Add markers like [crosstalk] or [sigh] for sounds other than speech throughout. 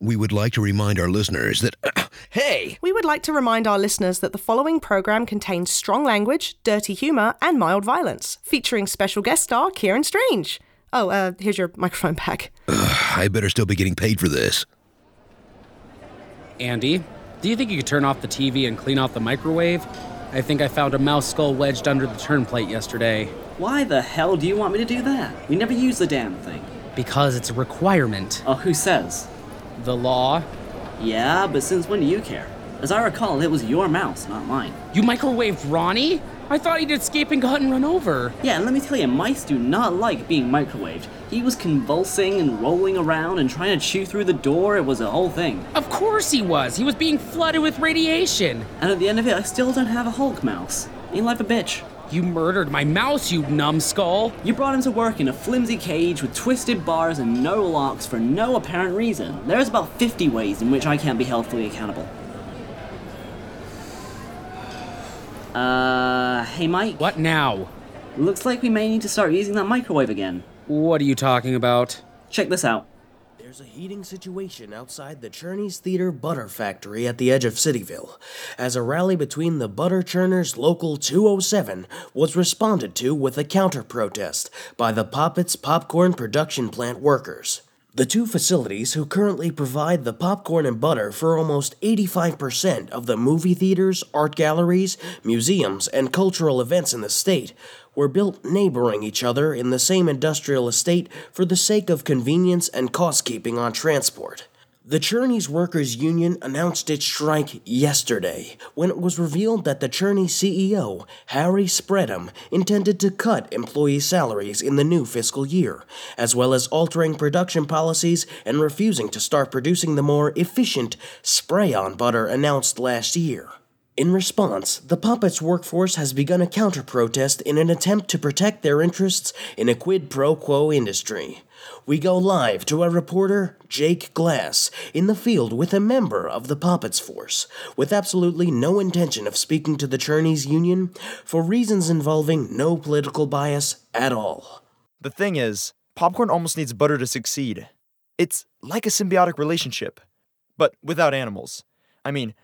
We would like to remind our listeners that. [coughs] hey! We would like to remind our listeners that the following program contains strong language, dirty humour, and mild violence, featuring special guest star Kieran Strange. Oh, uh, here's your microphone back. [sighs] I better still be getting paid for this. Andy, do you think you could turn off the TV and clean out the microwave? I think I found a mouse skull wedged under the turn plate yesterday. Why the hell do you want me to do that? We never use the damn thing. Because it's a requirement. Oh, who says? The law? Yeah, but since when do you care? As I recall, it was your mouse, not mine. You microwaved Ronnie? I thought he'd escape and gotten run over. Yeah, and let me tell you, mice do not like being microwaved. He was convulsing and rolling around and trying to chew through the door. It was a whole thing. Of course he was. He was being flooded with radiation. And at the end of it, I still don't have a Hulk mouse. Ain't life a bitch? You murdered my mouse, you numbskull. You brought him to work in a flimsy cage with twisted bars and no locks for no apparent reason. There's about 50 ways in which I can't be held fully accountable. Uh, hey Mike. What now? Looks like we may need to start using that microwave again. What are you talking about? Check this out. There's a heating situation outside the Cherney's Theater Butter Factory at the edge of Cityville, as a rally between the Butter Churners Local 207 was responded to with a counter protest by the Popitz Popcorn Production Plant workers. The two facilities, who currently provide the popcorn and butter for almost 85% of the movie theaters, art galleries, museums, and cultural events in the state, were built neighboring each other in the same industrial estate for the sake of convenience and cost keeping on transport. The Cherney's Workers Union announced its strike yesterday when it was revealed that the Cherney CEO, Harry Spreadham, intended to cut employee salaries in the new fiscal year, as well as altering production policies and refusing to start producing the more efficient spray on butter announced last year. In response, the Popitz workforce has begun a counter protest in an attempt to protect their interests in a quid pro quo industry. We go live to our reporter, Jake Glass, in the field with a member of the Popitz force, with absolutely no intention of speaking to the Cherney's union for reasons involving no political bias at all. The thing is, popcorn almost needs butter to succeed. It's like a symbiotic relationship, but without animals. I mean,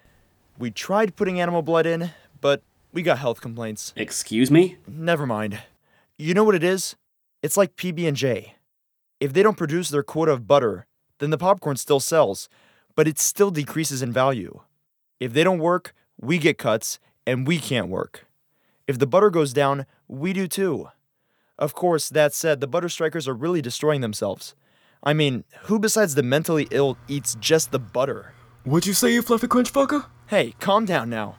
we tried putting animal blood in, but we got health complaints. Excuse me? Never mind. You know what it is? It's like PB&J. If they don't produce their quota of butter, then the popcorn still sells, but it still decreases in value. If they don't work, we get cuts and we can't work. If the butter goes down, we do too. Of course, that said, the butter strikers are really destroying themselves. I mean, who besides the mentally ill eats just the butter? What'd you say, you fluffy crunch fucker? Hey, calm down now.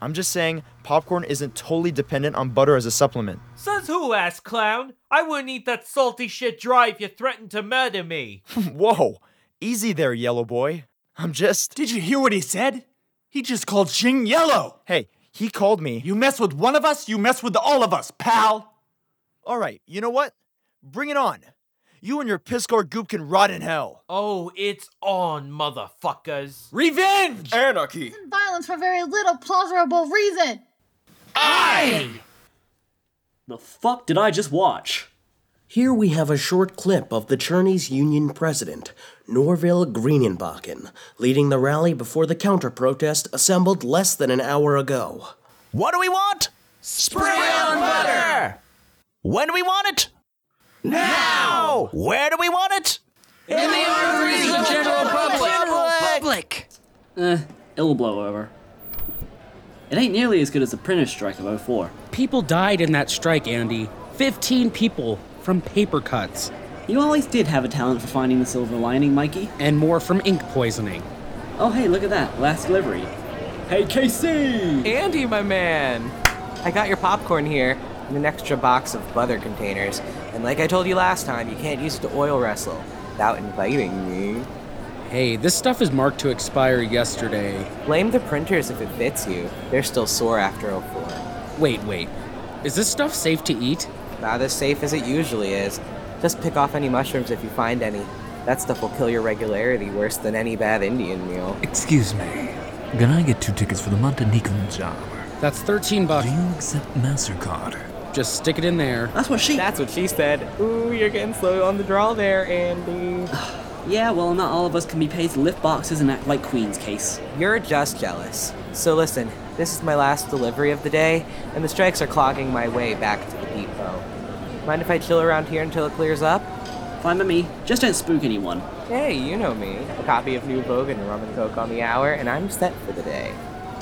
I'm just saying popcorn isn't totally dependent on butter as a supplement. Says who, ass clown? I wouldn't eat that salty shit dry if you threatened to murder me. [laughs] Whoa, easy there, yellow boy. I'm just. Did you hear what he said? He just called Xing yellow. Hey, he called me. You mess with one of us, you mess with all of us, pal. All right, you know what? Bring it on. You and your Piscor goop can rot in hell. Oh, it's on, motherfuckers. Revenge! Anarchy! And violence for very little plausible reason. I. The fuck did I just watch? Here we have a short clip of the Cherney's union president, Norville Greenandbachen, leading the rally before the counter protest assembled less than an hour ago. What do we want? Spray on butter! When do we want it? Now! Where do we want it? In the arteries of general public! General Public. Eh, it'll blow over. It ain't nearly as good as the printers strike of 04. People died in that strike, Andy. 15 people from paper cuts. You always did have a talent for finding the silver lining, Mikey. And more from ink poisoning. Oh, hey, look at that. Last delivery. Hey, Casey! Andy, my man! I got your popcorn here and an extra box of butter containers. And like I told you last time, you can't use it to oil wrestle without inviting me. Hey, this stuff is marked to expire yesterday. Blame the printers if it fits you. They're still sore after 04. Wait, wait. Is this stuff safe to eat? Not as safe as it usually is. Just pick off any mushrooms if you find any. That stuff will kill your regularity worse than any bad Indian meal. Excuse me. Can I get two tickets for the Montenegrin job? That's 13 bucks. Do you accept MasterCard? Just stick it in there. That's what she. That's what she said. Ooh, you're getting slow on the draw there, Andy. [sighs] Yeah, well, not all of us can be paid to lift boxes and act like queens, Case. You're just jealous. So listen, this is my last delivery of the day, and the strikes are clogging my way back to the depot. Mind if I chill around here until it clears up? Fine by me. Just don't spook anyone. Hey, you know me. A copy of New Vogue and rum and coke on the hour, and I'm set for the day.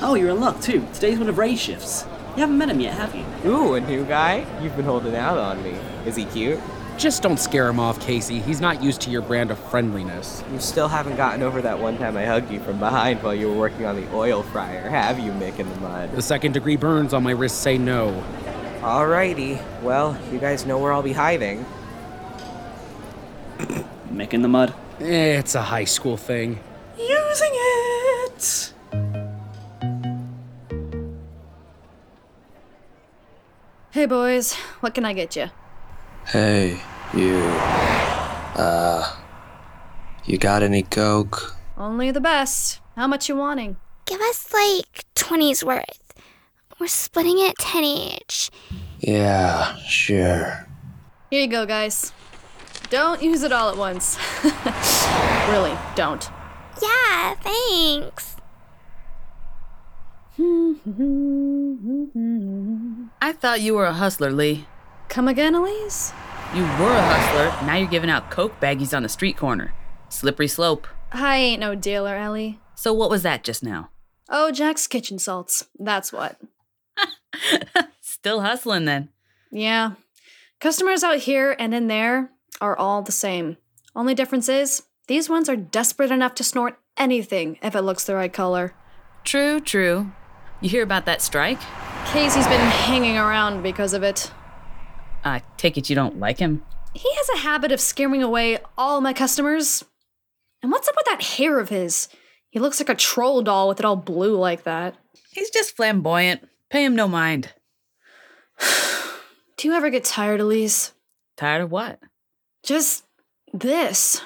Oh, you're in luck too. Today's one of Ray's shifts. You haven't met him yet, have you? Ooh, a new guy? You've been holding out on me. Is he cute? Just don't scare him off, Casey. He's not used to your brand of friendliness. You still haven't gotten over that one time I hugged you from behind while you were working on the oil fryer, have you, Mick in the mud? The second degree burns on my wrist say no. Alrighty. Well, you guys know where I'll be hiding. Mick in the mud. Eh, it's a high school thing. Using it! Hey boys, what can I get you? Hey, you. Uh. You got any coke? Only the best. How much you wanting? Give us like 20's worth. We're splitting it 10 each. Yeah, sure. Here you go, guys. Don't use it all at once. [laughs] really, don't. Yeah, thanks. [laughs] I thought you were a hustler, Lee. Come again, Elise? You were a hustler. Now you're giving out coke baggies on the street corner. Slippery slope. I ain't no dealer, Ellie. So what was that just now? Oh, Jack's kitchen salts. That's what. [laughs] Still hustling then. Yeah. Customers out here and in there are all the same. Only difference is, these ones are desperate enough to snort anything if it looks the right color. True, true. You hear about that strike? Casey's been hanging around because of it. I take it you don't like him? He has a habit of scaring away all my customers. And what's up with that hair of his? He looks like a troll doll with it all blue like that. He's just flamboyant. Pay him no mind. [sighs] Do you ever get tired, Elise? Tired of what? Just this.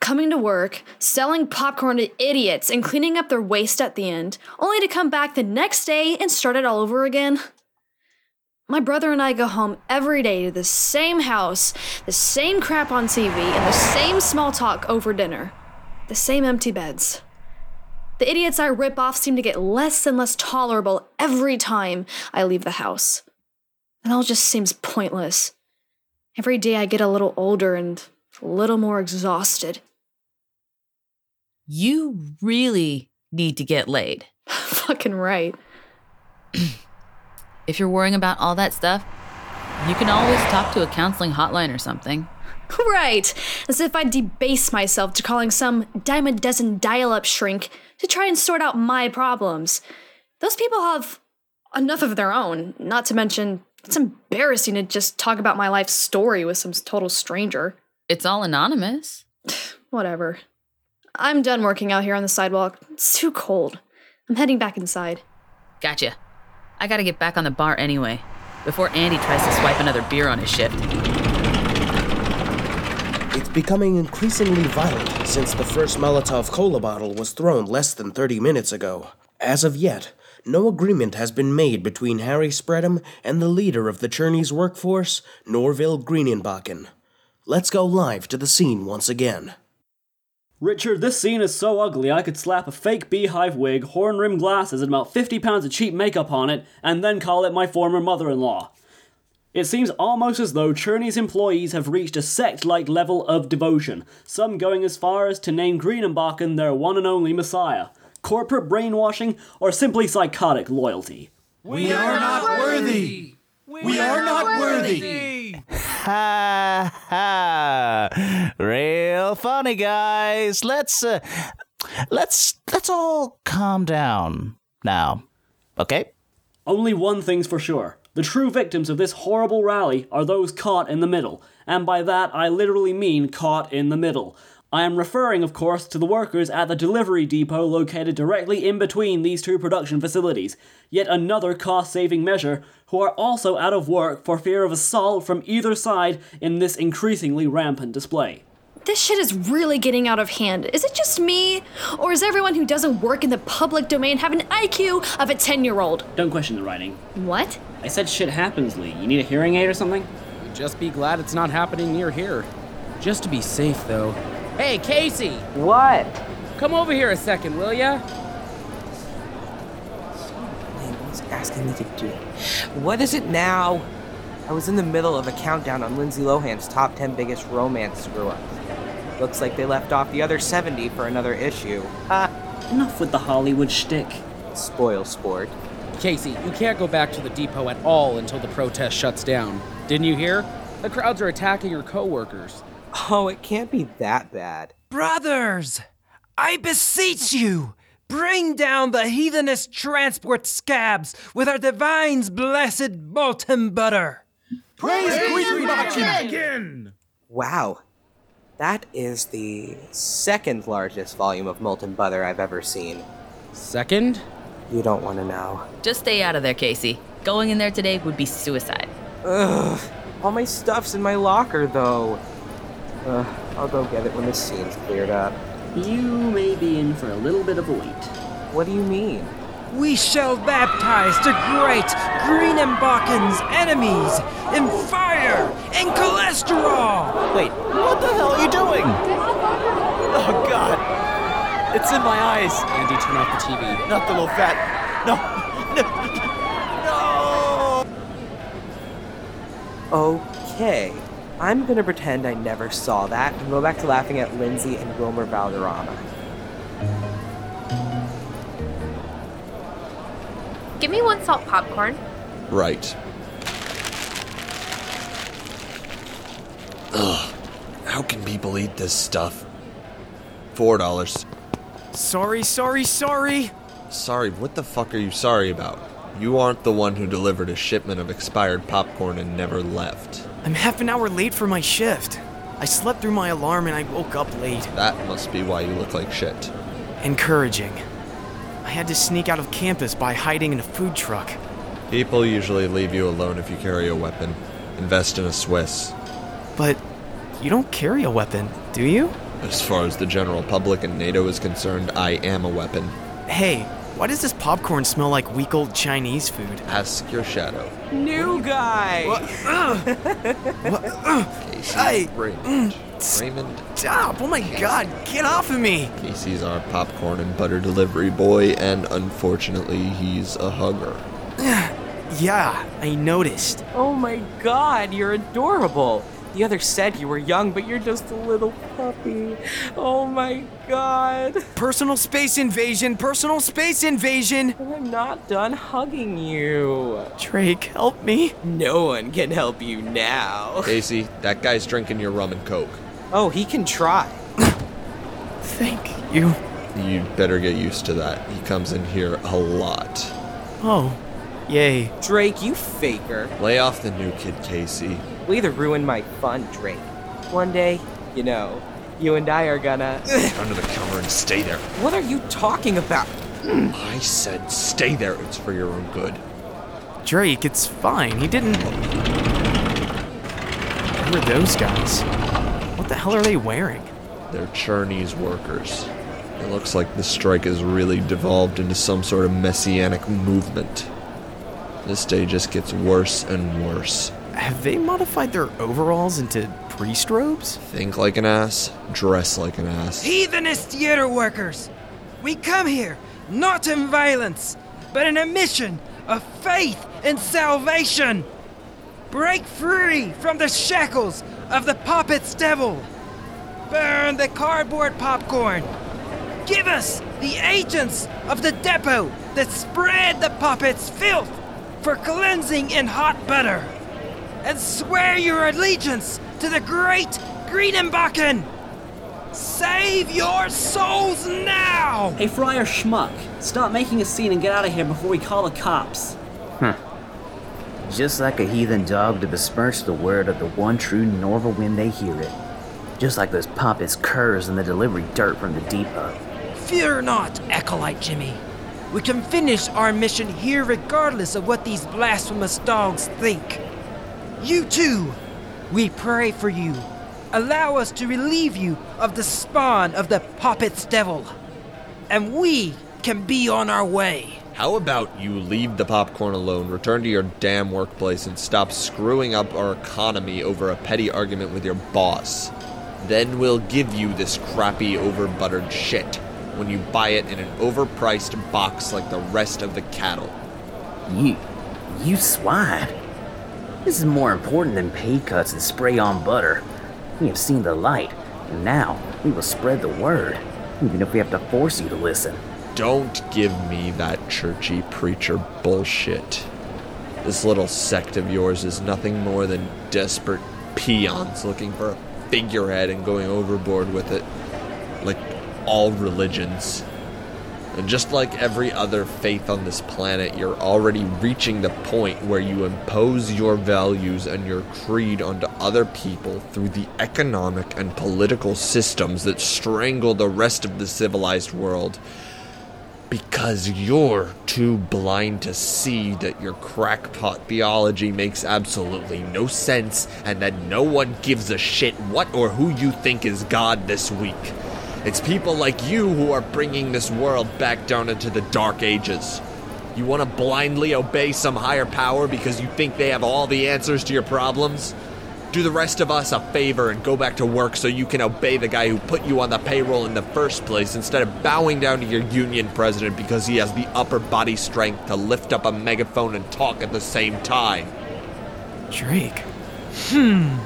Coming to work, selling popcorn to idiots, and cleaning up their waste at the end, only to come back the next day and start it all over again. My brother and I go home every day to the same house, the same crap on TV, and the same small talk over dinner, the same empty beds. The idiots I rip off seem to get less and less tolerable every time I leave the house. It all just seems pointless. Every day I get a little older and a little more exhausted. You really need to get laid. [laughs] Fucking right. if you're worrying about all that stuff, you can always talk to a counseling hotline or something. [laughs] Right, as if I'd debase myself to calling some dime a dozen dial up shrink to try and sort out my problems. Those people have enough of their own, not to mention, it's embarrassing to just talk about my life story with some total stranger. It's all anonymous. [sighs] Whatever. I'm done working out here on the sidewalk. It's too cold. I'm heading back inside. Gotcha. I gotta get back on the bar anyway, before Andy tries to swipe another beer on his shift. It's becoming increasingly violent since the first Molotov cola bottle was thrown less than 30 minutes ago. As of yet, no agreement has been made between Harry Spreadham and the leader of the Cherney's workforce, Norville Greenandbachen. Let's go live to the scene once again. Richard, this scene is so ugly I could slap a fake beehive wig, horn rimmed glasses, and about 50 pounds of cheap makeup on it, and then call it my former mother in law. It seems almost as though Cherney's employees have reached a sect like level of devotion, some going as far as to name Greenandbachen their one and only messiah. Corporate brainwashing, or simply psychotic loyalty. We are not worthy! We are not worthy! Ha [laughs] ha! Real funny, guys. Let's uh, let's let's all calm down now, okay? Only one thing's for sure. The true victims of this horrible rally are those caught in the middle, and by that I literally mean caught in the middle. I am referring, of course, to the workers at the delivery depot located directly in between these two production facilities, yet another cost saving measure, who are also out of work for fear of assault from either side in this increasingly rampant display. This shit is really getting out of hand. Is it just me? Or is everyone who doesn't work in the public domain have an IQ of a 10 year old? Don't question the writing. What? I said shit happens, Lee. You need a hearing aid or something? Just be glad it's not happening near here. Just to be safe, though, Hey, Casey! What? Come over here a second, will ya? Who's asking me to do it? What is it now? I was in the middle of a countdown on Lindsay Lohan's top 10 biggest romance screw ups. Looks like they left off the other 70 for another issue. Ha! Enough with the Hollywood shtick. Spoil sport. Casey, you can't go back to the depot at all until the protest shuts down. Didn't you hear? The crowds are attacking your coworkers. Oh, it can't be that bad. Brothers, I beseech you, bring down the heathenish transport scabs with our divine's blessed molten butter. Praise Queen Wow. That is the second largest volume of molten butter I've ever seen. Second? You don't want to know. Just stay out of there, Casey. Going in there today would be suicide. Ugh. All my stuff's in my locker, though. Ugh, I'll go get it when this scene's cleared up. You may be in for a little bit of a wait. What do you mean? We shall baptize the great Greenandbachen's enemies in fire and cholesterol. Wait, what the hell are you doing? Oh god. It's in my eyes. Andy, turn off the TV. Not the low fat. No! No. [laughs] No. Okay. I'm gonna pretend I never saw that and go back to laughing at Lindsay and Wilmer Valderrama. Give me one salt popcorn. Right. Ugh. How can people eat this stuff? Four dollars. Sorry, sorry, sorry. Sorry, what the fuck are you sorry about? You aren't the one who delivered a shipment of expired popcorn and never left. I'm half an hour late for my shift. I slept through my alarm and I woke up late. That must be why you look like shit. Encouraging. I had to sneak out of campus by hiding in a food truck. People usually leave you alone if you carry a weapon. Invest in a Swiss. But you don't carry a weapon, do you? As far as the general public and NATO is concerned, I am a weapon. Hey, why does this popcorn smell like week old Chinese food? Ask your shadow. New guy! [laughs] Casey Hey! Raymond. Mm. Raymond. Stop! Oh my god, get off of me! Casey's our popcorn and butter delivery boy, and unfortunately, he's a hugger. [sighs] Yeah, I noticed. Oh my god, you're adorable! The other said you were young, but you're just a little puppy. Oh my god. Personal space invasion, personal space invasion! I'm not done hugging you. Drake, help me. No one can help you now. Casey, that guy's drinking your rum and coke. Oh, he can try. [coughs] Thank you. You'd better get used to that. He comes in here a lot. Oh, yay. Drake, you faker. Lay off the new kid, Casey. Way to ruin my fun, Drake. One day, you know, you and I are gonna. [laughs] Under the cover and stay there. What are you talking about? [clears throat] I said stay there. It's for your own good. Drake, it's fine. He didn't. Who are those guys? What the hell are they wearing? They're Cherney's workers. It looks like the strike has really devolved into some sort of messianic movement. This day just gets worse and worse. Have they modified their overalls into priest robes? Think like an ass, dress like an ass. Heathenist theater workers! We come here not in violence, but in a mission of faith and salvation. Break free from the shackles of the Popitz devil. Burn the cardboard popcorn. Give us the agents of the depot that spread the Popitz filth for cleansing in hot butter. And swear your allegiance to the great Greenandbachen. Save your souls now! Hey, Friar Schmuck, stop making a scene and get out of here before we call the cops. Huh. Just like a heathen dog to besmirch the word of the one true Norville when they hear it. Just like those pompous curs in the delivery dirt from the depot. Fear not, Acolyte Jimmy. We can finish our mission here regardless of what these blasphemous dogs think. You too, we pray for you. Allow us to relieve you of the spawn of the Popitz devil. And we can be on our way. How about you leave the popcorn alone, return to your damn workplace, and stop screwing up our economy over a petty argument with your boss? Then we'll give you this crappy over buttered shit when you buy it in an overpriced box like the rest of the cattle. You. you swine. This is more important than pay cuts and spray on butter. We have seen the light, and now we will spread the word, even if we have to force you to listen. Don't give me that churchy preacher bullshit. This little sect of yours is nothing more than desperate peons looking for a figurehead and going overboard with it. All religions. And just like every other faith on this planet, you're already reaching the point where you impose your values and your creed onto other people through the economic and political systems that strangle the rest of the civilized world. Because you're too blind to see that your crackpot theology makes absolutely no sense and that no one gives a shit what or who you think is God this week. It's people like you who are bringing this world back down into the dark ages. You want to blindly obey some higher power because you think they have all the answers to your problems? Do the rest of us a favor and go back to work so you can obey the guy who put you on the payroll in the first place instead of bowing down to your union president because he has the upper body strength to lift up a megaphone and talk at the same time. Drake. Hmm.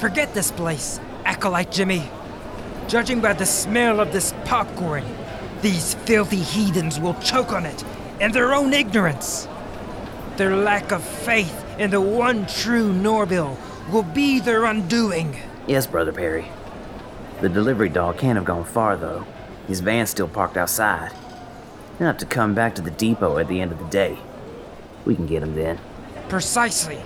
Forget this place, Acolyte Jimmy. Judging by the smell of this popcorn, these filthy heathens will choke on it in their own ignorance. Their lack of faith in the one true Norville will be their undoing. Yes, Brother Perry. The delivery dog can't have gone far, though. His van's still parked outside. He'll have to come back to the depot at the end of the day. We can get him then. Precisely.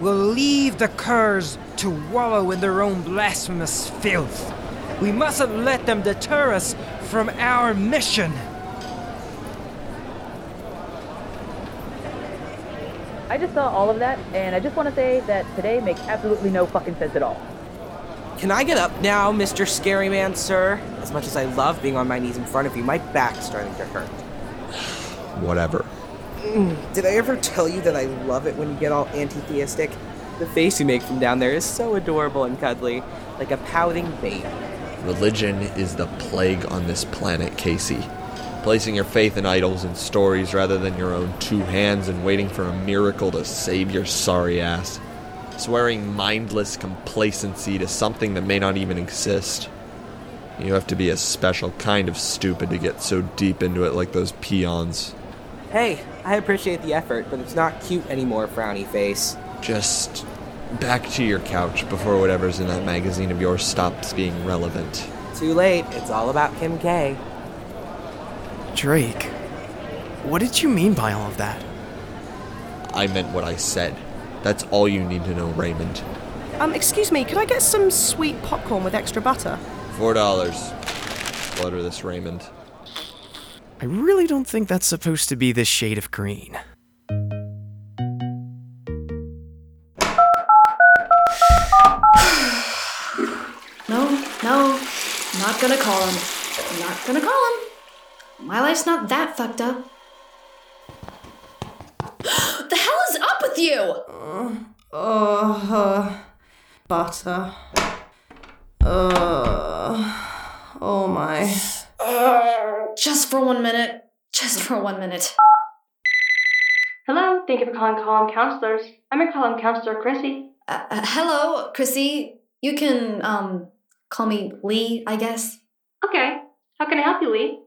We'll leave the curs to wallow in their own blasphemous filth. We mustn't let them deter us from our mission. I just saw all of that, and I just want to say that today makes absolutely no fucking sense at all. Can I get up now, Mr. Scary Man, sir? As much as I love being on my knees in front of you, my back's starting to hurt. [sighs] Whatever. Mm, did I ever tell you that I love it when you get all anti theistic? The face you make from down there is so adorable and cuddly, like a pouting baby. Religion is the plague on this planet, Casey. Placing your faith in idols and stories rather than your own two hands and waiting for a miracle to save your sorry ass. Swearing mindless complacency to something that may not even exist. You have to be a special kind of stupid to get so deep into it like those peons. Hey, I appreciate the effort, but it's not cute anymore, frowny face. Just back to your couch before whatever's in that magazine of yours stops being relevant. Too late, it's all about Kim K. Drake, what did you mean by all of that? I meant what I said. That's all you need to know, Raymond. Um, excuse me, could I get some sweet popcorn with extra butter? Four dollars. Butter this, Raymond. I really don't think that's supposed to be this shade of green. Not gonna call him. Not gonna call him. My life's not that fucked up. [gasps] the hell is up with you? Uh, uh, butter. Uh, oh my. Just for one minute. Just for one minute. Hello, thank you for calling Column Counselors. I'm your Column Counselor, Chrissie. Uh, uh, hello, Chrissie. You can um call me Lee, I guess. Okay, how can I help you, Lee?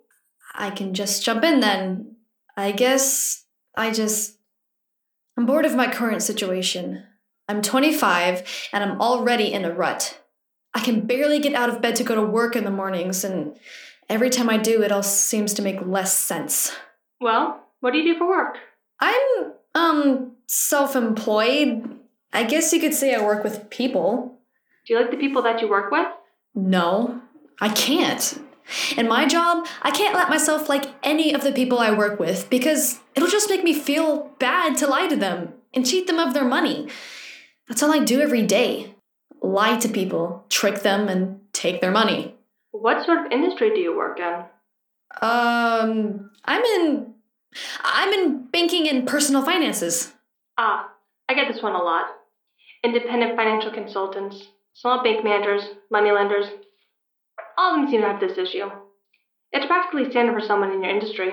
I can just jump in then. I guess I just. I'm bored of my current situation. I'm 25 and I'm already in a rut. I can barely get out of bed to go to work in the mornings, and every time I do, it all seems to make less sense. Well, what do you do for work? I'm, um, self employed. I guess you could say I work with people. Do you like the people that you work with? No, I can't. In my job, I can't let myself like any of the people I work with because it'll just make me feel bad to lie to them and cheat them of their money. That's all I do every day lie to people, trick them, and take their money. What sort of industry do you work in? Um, I'm in. I'm in banking and personal finances. Ah, I get this one a lot. Independent financial consultants. Small bank managers, moneylenders. All of them seem to have this issue. It's practically standard for someone in your industry.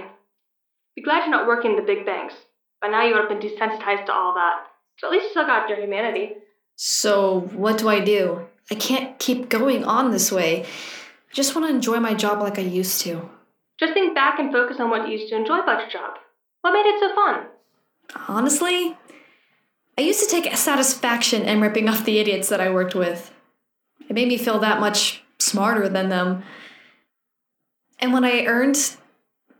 Be glad you're not working in the big banks. By now you would have been desensitized to all that. So at least you still got your humanity. So, what do I do? I can't keep going on this way. I just want to enjoy my job like I used to. Just think back and focus on what you used to enjoy about your job. What made it so fun? Honestly, I used to take satisfaction in ripping off the idiots that I worked with. It made me feel that much smarter than them. And when I earned,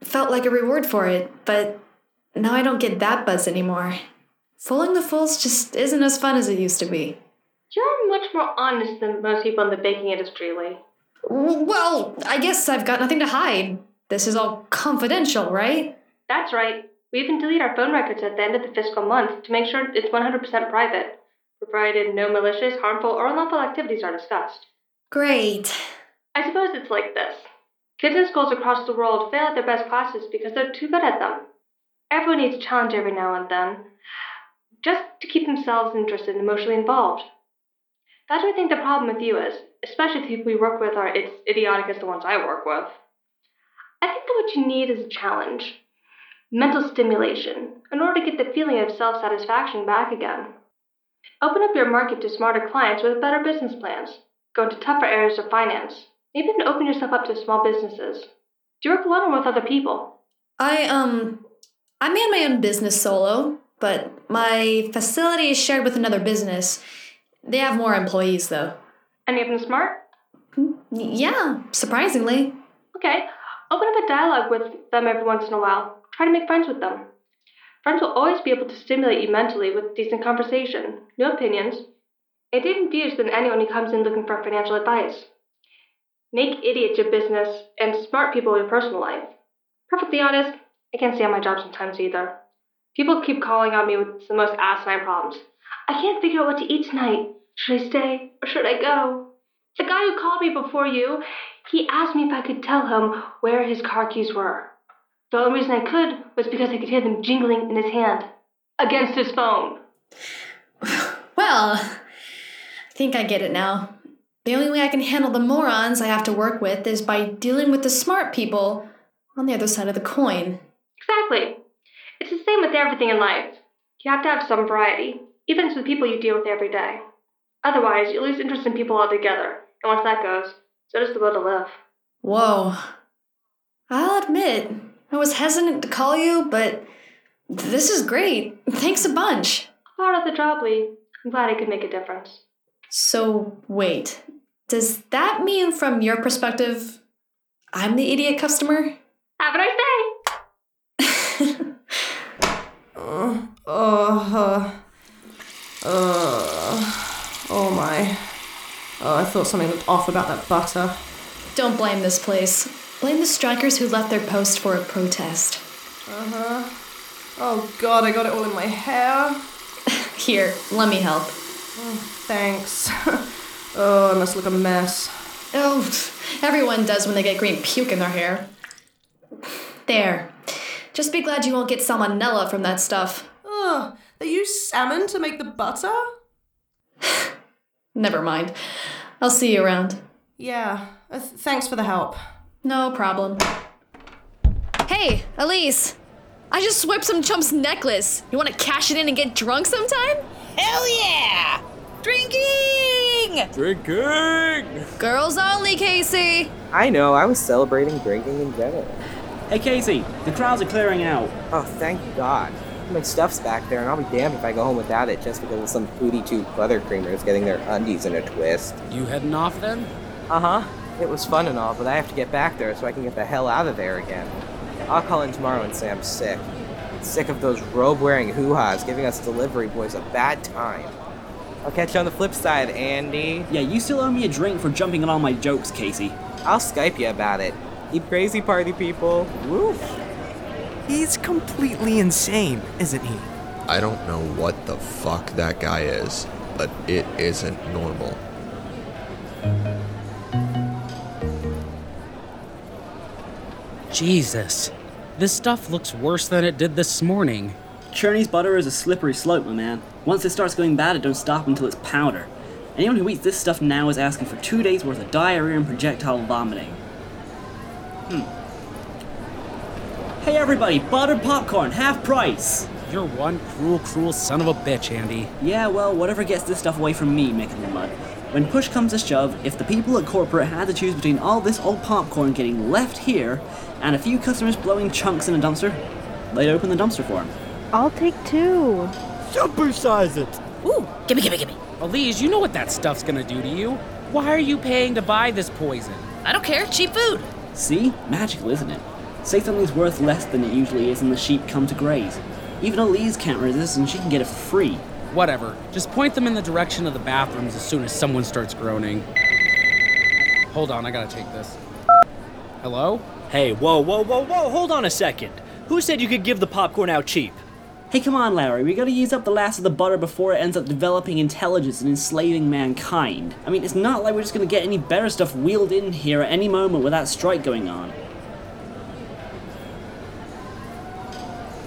felt like a reward for it, but now I don't get that buzz anymore. Fooling the fools just isn't as fun as it used to be. You're much more honest than most people in the baking industry, Lee. Well, I guess I've got nothing to hide. This is all confidential, right? That's right. We even delete our phone records at the end of the fiscal month to make sure it's 100% private, provided no malicious, harmful, or unlawful activities are discussed. Great. I suppose it's like this. Kids in schools across the world fail at their best classes because they're too good at them. Everyone needs a challenge every now and then, just to keep themselves interested and emotionally involved. That's what I think the problem with you is, especially if the people we work with are as idiotic as the ones I work with. I think that what you need is a challenge, mental stimulation, in order to get the feeling of self satisfaction back again. Open up your market to smarter clients with better business plans. Go into tougher areas of finance. Maybe even open yourself up to small businesses. Do you work alone or with other people? I, um, I man my own business solo, but my facility is shared with another business. They have more employees, though. Any of them smart? Yeah, surprisingly. Okay, open up a dialogue with them every once in a while. Try to make friends with them. Friends will always be able to stimulate you mentally with decent conversation, new opinions, and different views than anyone who comes in looking for financial advice. Make idiots your business and smart people your personal life. Perfectly honest, I can't stay on my job sometimes either. People keep calling on me with the most asinine problems. I can't figure out what to eat tonight. Should I stay or should I go? The guy who called me before you, he asked me if I could tell him where his car keys were. The only reason I could was because I could hear them jingling in his hand against his phone. [sighs] Well, I think I get it now. The only way I can handle the morons I have to work with is by dealing with the smart people on the other side of the coin. Exactly. It's the same with everything in life. You have to have some variety, even to the people you deal with every day. Otherwise, you lose interest in people altogether, and once that goes, so does the will to live. Whoa. I'll admit, I was hesitant to call you, but this is great. Thanks a bunch. Part of the job, Lee. I'm glad I could make a difference. So, wait. Does that mean, from your perspective, I'm the idiot customer? Have a nice day! Uh, [laughs] uh, uh, oh my. Oh, I thought something looked off about that butter. Don't blame this place. Blame the strikers who left their post for a protest. Uh huh. Oh god, I got it all in my hair. [laughs] Here, let me help. Oh, thanks. [laughs] oh, I must look a mess. Oh, everyone does when they get green puke in their hair. There. Just be glad you won't get salmonella from that stuff. Ugh, they use salmon to make the butter? [sighs] Never mind. I'll see you around. Yeah, uh, th- thanks for the help. No problem. Hey, Elise! I just swiped some chump's necklace. You want to cash it in and get drunk sometime? Hell yeah! Drinking! Drinking! Girls only, Casey! I know, I was celebrating drinking in general. Hey Casey, the crowds are clearing out. Oh, thank God. My stuff's back there, and I'll be damned if I go home without it just because of some foodie two buttercreamers getting their undies in a twist. You heading off then? Uh huh. It was fun and all, but I have to get back there so I can get the hell out of there again. I'll call in tomorrow and say I'm sick. Sick of those robe wearing hoo ha's giving us delivery boys a bad time. I'll catch you on the flip side, Andy. Yeah, you still owe me a drink for jumping on all my jokes, Casey. I'll Skype you about it. Keep crazy, party people. Woof. He's completely insane, isn't he? I don't know what the fuck that guy is, but it isn't normal. Jesus. This stuff looks worse than it did this morning. Cherney's butter is a slippery slope, my man. Once it starts going bad, it don't stop until it's powder. Anyone who eats this stuff now is asking for two days worth of diarrhea and projectile vomiting. Hmm. Hey everybody, buttered popcorn, half price! You're one cruel, cruel son of a bitch, Andy. Yeah, well, whatever gets this stuff away from me, Mick in the Mud. When push comes to shove, if the people at corporate had to choose between all this old popcorn getting left here and a few customers blowing chunks in a dumpster, they'd open the dumpster for them. I'll take two. Supersize it! Ooh, gimme, gimme, gimme. Elise, you know what that stuff's gonna do to you. Why are you paying to buy this poison? I don't care. Cheap food. See? Magical, isn't it? Say something's worth less than it usually is and the sheep come to graze. Even Elise can't resist and she can get it free. Whatever. Just point them in the direction of the bathrooms as soon as someone starts groaning. Hold on, I gotta take this. Hello? Hey, whoa, whoa, whoa, whoa, hold on a second. Who said you could give the popcorn out cheap? Hey, come on, Larry. We gotta use up the last of the butter before it ends up developing intelligence and enslaving mankind. I mean, it's not like we're just gonna get any better stuff wheeled in here at any moment with that strike going on.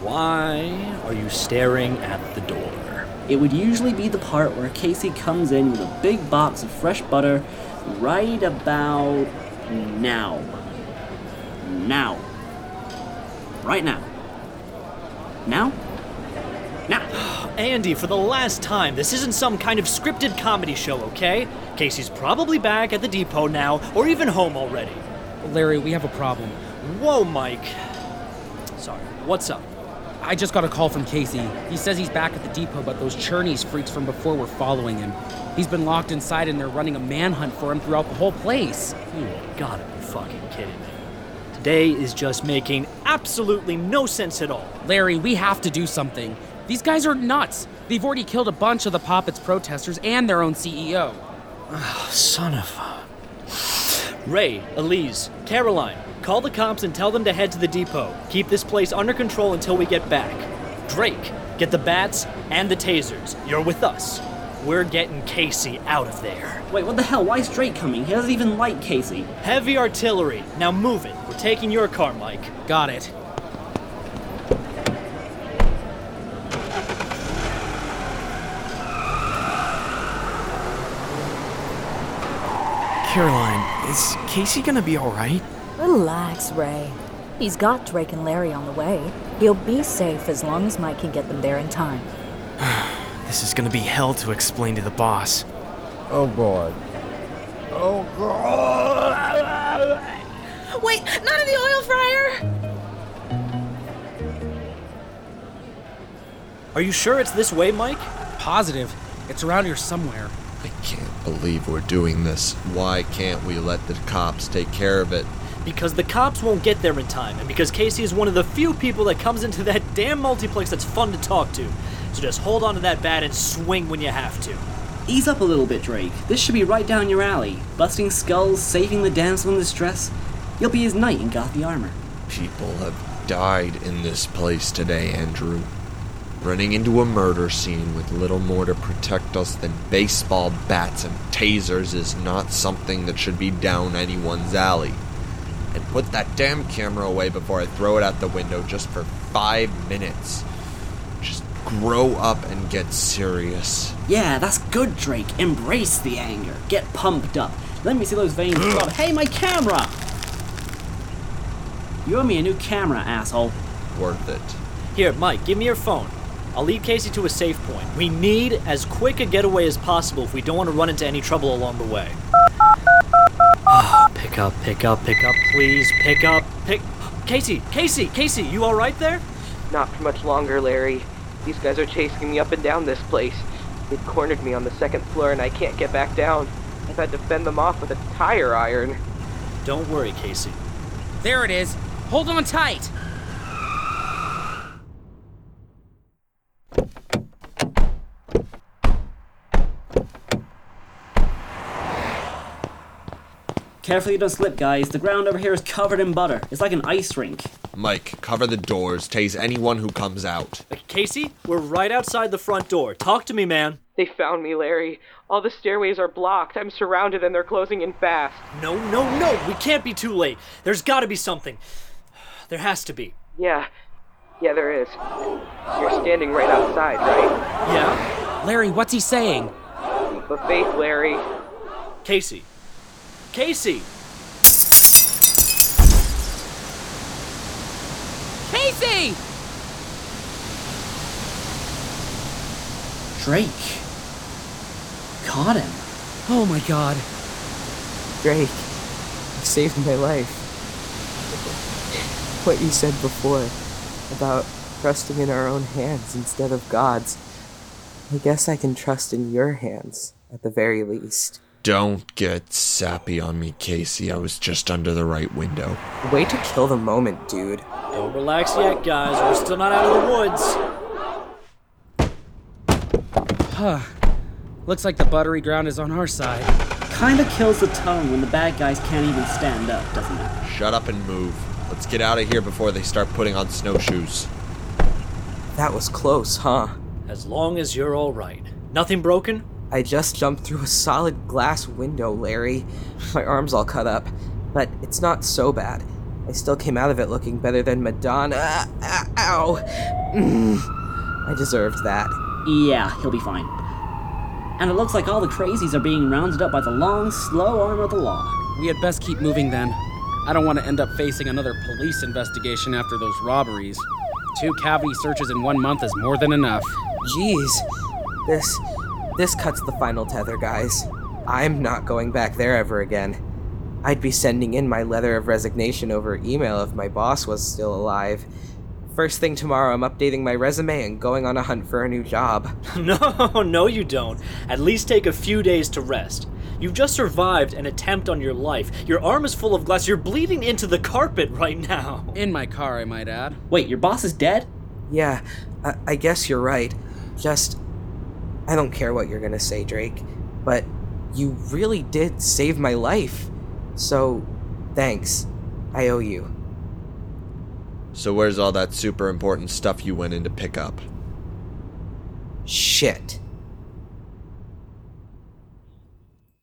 Why are you staring at the door? It would usually be the part where Casey comes in with a big box of fresh butter right about now. Now. Right now. Now? Now. [sighs] Andy, for the last time, this isn't some kind of scripted comedy show, okay? Casey's probably back at the depot now, or even home already. Larry, we have a problem. Whoa, Mike. Sorry, what's up? I just got a call from Casey. He says he's back at the depot, but those Cherney's freaks from before were following him. He's been locked inside and they're running a manhunt for him throughout the whole place. You gotta be fucking kidding me. Today is just making absolutely no sense at all. Larry, we have to do something. These guys are nuts. They've already killed a bunch of the Popitz protesters and their own CEO. Oh, ah, son of a. Ray, Elise, Caroline, call the cops and tell them to head to the depot. Keep this place under control until we get back. Drake, get the bats and the tasers. You're with us. We're getting Casey out of there. Wait, what the hell? Why is Drake coming? He doesn't even like Casey. Heavy artillery. Now move it. We're taking your car, Mike. Got it. Caroline, is Casey gonna be alright? Relax, Ray. He's got Drake and Larry on the way. He'll be safe as long as Mike can get them there in time. [sighs] This is gonna be hell to explain to the boss. Oh boy. Oh god. Wait, not in the oil fryer! Are you sure it's this way, Mike? Positive. It's around here somewhere. I can't believe we're doing this. Why can't we let the cops take care of it? Because the cops won't get there in time, and because Casey is one of the few people that comes into that [laughs] damn multiplex that's fun to talk to. So just hold on to that bat and swing when you have to. Ease up a little bit, Drake. This should be right down your alley. Busting skulls, saving the damsel in distress. You'll be his knight in gothy armor. People have died in this place today, Andrew. Running into a murder scene with little more to protect us than baseball bats and tasers is not something that should be down anyone's alley. And put that damn camera away before I throw it out the window just for five minutes. Just grow up and get serious. Yeah, that's good, Drake. Embrace the anger. Get pumped up. Let me see those veins [gasps] throb. Hey, my camera! You owe me a new camera, asshole. Worth it. Here, Mike, give me your phone. I'll lead Casey to a safe point. We need as quick a getaway as possible if we don't want to run into any trouble along the way. [sighs] [sighs] pick up, pick up, pick up, please. Pick up, pick. Casey, Casey, Casey, you all right there? Not for much longer, Larry. These guys are chasing me up and down this place. They've cornered me on the second floor and I can't get back down. I've had to fend them off with a tire iron. Don't worry, Casey. There it is. Hold on tight. Carefully you don't slip, guys. The ground over here is covered in butter. It's like an ice rink. Mike, cover the doors. Tase anyone who comes out. Casey, we're right outside the front door. Talk to me, man. They found me, Larry. All the stairways are blocked. I'm surrounded and they're closing in fast. No, no, no. We can't be too late. There's gotta be something. There has to be. Yeah. Yeah, there is. You're standing right outside, right? Yeah? Larry, what's he saying? leap of faith, Larry. Casey. Casey! Casey! Drake. Caught him. Oh my god. Drake, you saved my life. What you said before about trusting in our own hands instead of God's. I guess I can trust in your hands, at the very least. Don't get sappy on me, Casey. I was just under the right window. Way to kill the moment, dude. Don't relax yet, guys. We're still not out of the woods. Huh. Looks like the buttery ground is on our side. Kinda kills the tone when the bad guys can't even stand up, doesn't it? Shut up and move. Let's get out of here before they start putting on snowshoes. That was close, huh? As long as you're alright. Nothing broken? I just jumped through a solid glass window, Larry. My arm's all cut up, but it's not so bad. I still came out of it looking better than Madonna. Ah, Ow! Mm. I deserved that. Yeah, he'll be fine. And it looks like all the crazies are being rounded up by the long, slow arm of the law. We had best keep moving then. I don't want to end up facing another police investigation after those robberies. Two cavity searches in one month is more than enough. Jeez. This. This cuts the final tether, guys. I'm not going back there ever again. I'd be sending in my letter of resignation over email if my boss was still alive. First thing tomorrow, I'm updating my resume and going on a hunt for a new job. [laughs] No, no, you don't. At least take a few days to rest. You've just survived an attempt on your life. Your arm is full of glass. You're bleeding into the carpet right now. In my car, I might add. Wait, your boss is dead? Yeah, I, I guess you're right. Just. I don't care what you're gonna say, Drake, but you really did save my life. So, thanks. I owe you. So, where's all that super important stuff you went in to pick up? Shit.